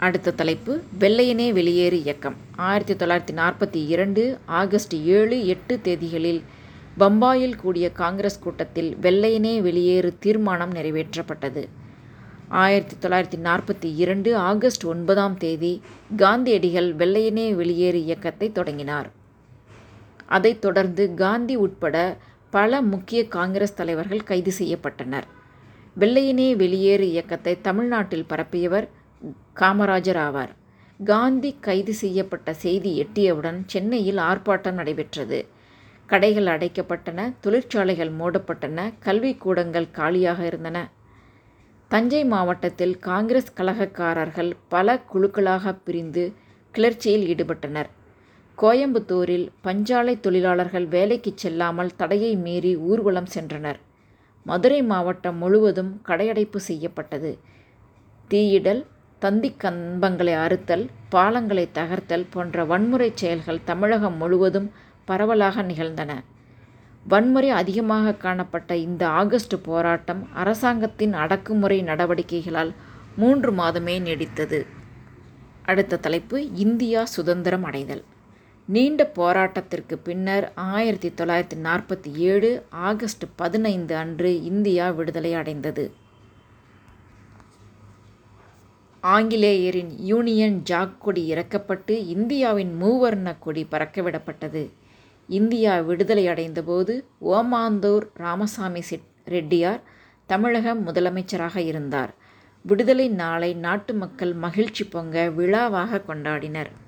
அடுத்த தலைப்பு வெள்ளையனே வெளியேறு இயக்கம். ஆயிரத்தி தொள்ளாயிரத்தி நாற்பத்தி இரண்டு ஆகஸ்ட் ஏழு எட்டு தேதிகளில் பம்பாயில் கூடிய காங்கிரஸ் கூட்டத்தில் வெள்ளையனே வெளியேறு தீர்மானம் நிறைவேற்றப்பட்டது. ஆயிரத்தி தொள்ளாயிரத்தி நாற்பத்தி இரண்டு ஆகஸ்ட் ஒன்பதாம் தேதி காந்தியடிகள் வெள்ளையனே வெளியேறு இயக்கத்தை தொடங்கினார். அதைத் தொடர்ந்து காந்தி உட்பட பல முக்கிய காங்கிரஸ் தலைவர்கள் கைது செய்யப்பட்டனர். வெள்ளையனே வெளியேறு இயக்கத்தை தமிழ்நாட்டில் பரப்பியவர் காமராஜர் ஆவார் காந்தி கைது செய்யப்பட்ட செய்தி எட்டியவுடன் சென்னையில் ஆர்ப்பாட்டம் நடைபெற்றது. கடைகள் அடைக்கப்பட்டன தொழிற்சாலைகள் மூடப்பட்டன கல்விக்கூடங்கள் காலியாக இருந்தன. தஞ்சை மாவட்டத்தில் காங்கிரஸ் கழகக்காரர்கள் பல குழுக்களாக பிரிந்து கிளர்ச்சியில் ஈடுபட்டனர். கோயம்புத்தூரில் பஞ்சாலை தொழிலாளர்கள் வேலைக்கு செல்லாமல் தடையை மீறி ஊர்வலம் சென்றனர். மதுரை மாவட்டம் முழுவதும் கடையடைப்பு செய்யப்பட்டது. தீயிடல் தந்தி கம்பங்களை அறுத்தல் பாலங்களை தகர்த்தல் போன்ற வன்முறை செயல்கள் தமிழகம் முழுவதும் பரவலாக நிகழ்ந்தன. வன்முறை அதிகமாக காணப்பட்ட இந்த ஆகஸ்ட் போராட்டம் அரசாங்கத்தின் அடக்குமுறை நடவடிக்கைகளால் மூன்று மாதமே நீடித்தது. அடுத்த தலைப்பு இந்தியா சுதந்திரம் அடைதல். நீண்ட போராட்டத்திற்கு பின்னர் ஆயிரத்தி தொள்ளாயிரத்தி நாற்பத்தி ஏழு ஆகஸ்ட் பதினைந்து அன்று இந்தியா விடுதலை அடைந்தது. ஆங்கிலேயரின் யூனியன் ஜாக் கொடி இறக்கப்பட்டு இந்தியாவின் மூவர்ண கொடி பறக்கவிடப்பட்டது. இந்தியா விடுதலை அடைந்தபோது ஓமாந்தூர் ராமசாமி செட் ரெட்டியார் தமிழக முதலமைச்சராக இருந்தார். விடுதலை நாளை நாட்டு மக்கள் மகிழ்ச்சி பொங்க விழாவாக கொண்டாடினர்.